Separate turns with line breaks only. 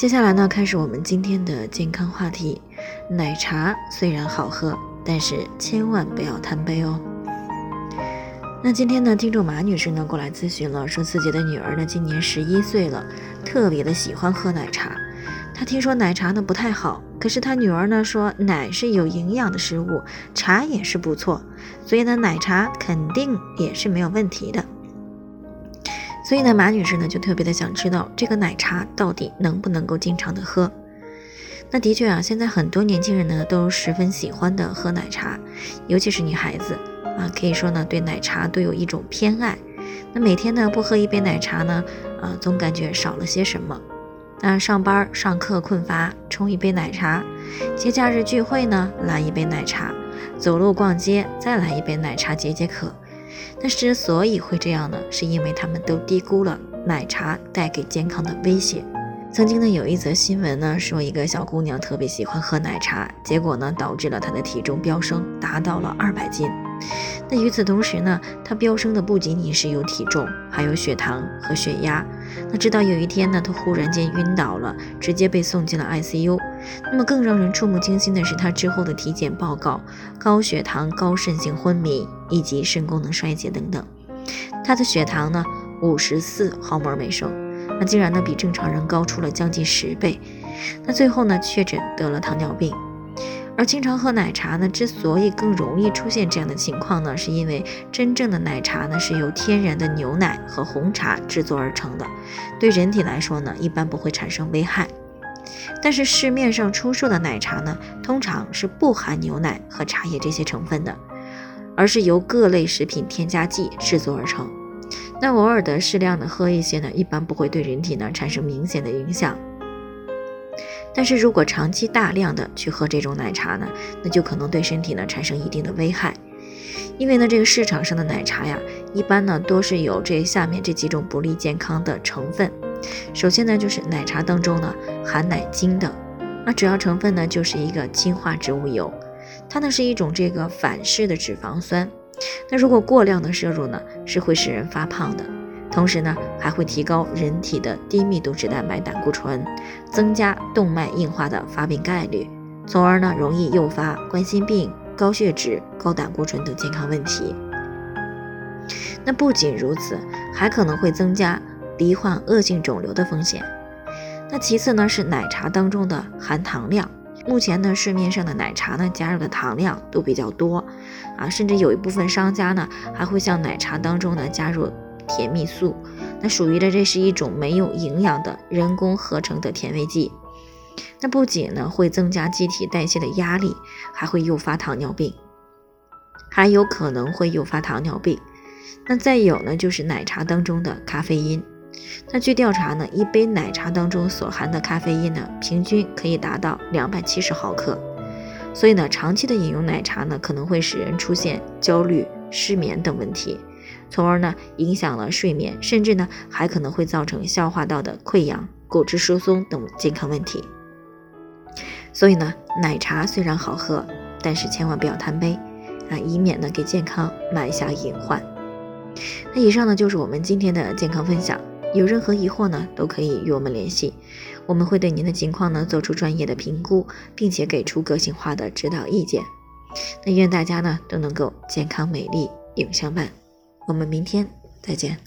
接下来呢，开始我们今天的健康话题。奶茶虽然好喝，但是千万不要贪杯哦。那今天呢，听众马女士呢过来咨询了，说自己的女儿呢今年十一岁了，特别的喜欢喝奶茶。她听说奶茶呢不太好，可是她女儿呢说奶是有营养的食物，茶也是不错，所以呢奶茶肯定也是没有问题的。所以呢，马女士呢就特别的想知道这个奶茶到底能不能够经常的喝。那的确啊，现在很多年轻人呢都十分喜欢的喝奶茶，尤其是女孩子啊，可以说呢对奶茶都有一种偏爱。那每天呢不喝一杯奶茶呢，啊总感觉少了些什么。那上班上课困乏，冲一杯奶茶；节假日聚会呢，来一杯奶茶；走路逛街再来一杯奶茶解解渴。那之所以会这样呢，是因为他们都低估了奶茶带给健康的威胁。曾经呢，有一则新闻呢，说一个小姑娘特别喜欢喝奶茶，结果呢，导致了她的体重飙升，达到了二百斤。那与此同时呢，她飙升的不仅仅是有体重，还有血糖和血压。那直到有一天呢，她忽然间晕倒了，直接被送进了 ICU。那么更让人触目惊心的是，他之后的体检报告：高血糖、高渗性昏迷以及肾功能衰竭等等。他的血糖呢，五十四毫摩尔每升。那竟然呢比正常人高出了将近十倍，那最后呢确诊得了糖尿病。而经常喝奶茶呢，之所以更容易出现这样的情况呢，是因为真正的奶茶呢是由天然的牛奶和红茶制作而成的，对人体来说呢一般不会产生危害。但是市面上出售的奶茶呢，通常是不含牛奶和茶叶这些成分的，而是由各类食品添加剂制作而成。那偶尔的适量的喝一些呢，一般不会对人体呢产生明显的影响。但是如果长期大量的去喝这种奶茶呢，那就可能对身体呢产生一定的危害。因为呢，这个市场上的奶茶呀，一般呢都是有这下面这几种不利健康的成分。首先呢，就是奶茶当中呢含奶精的，那主要成分呢就是一个氢化植物油，它呢是一种这个反式的脂肪酸。那如果过量的摄入呢，是会使人发胖的，同时呢，还会提高人体的低密度脂蛋白胆固醇，增加动脉硬化的发病概率，从而呢，容易诱发冠心病、高血脂、高胆固醇等健康问题。那不仅如此，还可能会增加罹患恶性肿瘤的风险。那其次呢，是奶茶当中的含糖量。目前呢，市面上的奶茶呢，加入的糖量都比较多，啊，甚至有一部分商家呢，还会向奶茶当中呢加入甜蜜素，那属于的这是一种没有营养的人工合成的甜味剂。那不仅呢会增加机体代谢的压力，还会诱发糖尿病，还有可能会诱发糖尿病。那再有呢，就是奶茶当中的咖啡因。那据调查呢，一杯奶茶当中所含的咖啡因呢，平均可以达到两百七十毫克。所以呢，长期的饮用奶茶呢，可能会使人出现焦虑、失眠等问题，从而呢影响了睡眠，甚至呢还可能会造成消化道的溃疡、骨质疏松等健康问题。所以呢，奶茶虽然好喝，但是千万不要贪杯啊，以免呢给健康埋下隐患。那以上呢就是我们今天的健康分享。有任何疑惑呢，都可以与我们联系，我们会对您的情况呢做出专业的评估，并且给出个性化的指导意见。那愿大家呢都能够健康美丽永相伴，我们明天再见。